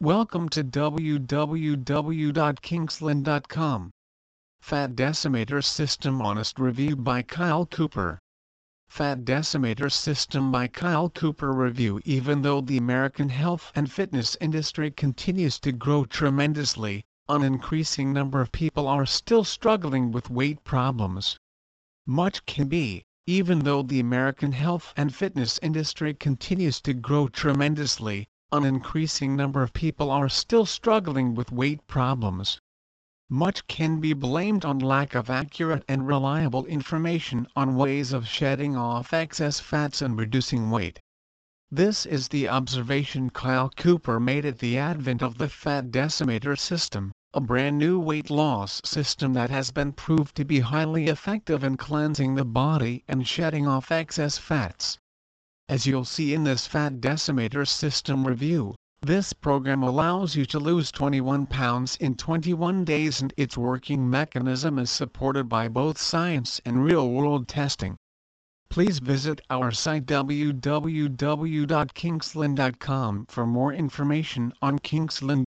Welcome to www.kingsslyn.com. Fat Decimator System Honest Review by Kyle Cooper. Fat Decimator System by Kyle Cooper Review Even though the American health and fitness industry continues to grow tremendously, an increasing number of people are still struggling with weight problems. Much can be, even though the American health and fitness industry continues to grow tremendously, an increasing number of people are still struggling with weight problems. Much can be blamed on lack of accurate and reliable information on ways of shedding off excess fats and reducing weight. This is the observation Kyle Cooper made at the advent of the Fat Decimator system, a brand new weight loss system that has been proved to be highly effective in cleansing the body and shedding off excess fats. As you'll see in this Fat Decimator System review, this program allows you to lose 21 pounds in 21 days and its working mechanism is supported by both science and real-world testing. Please visit our site www.kingsslyn.com for more information on Kingss Lyn.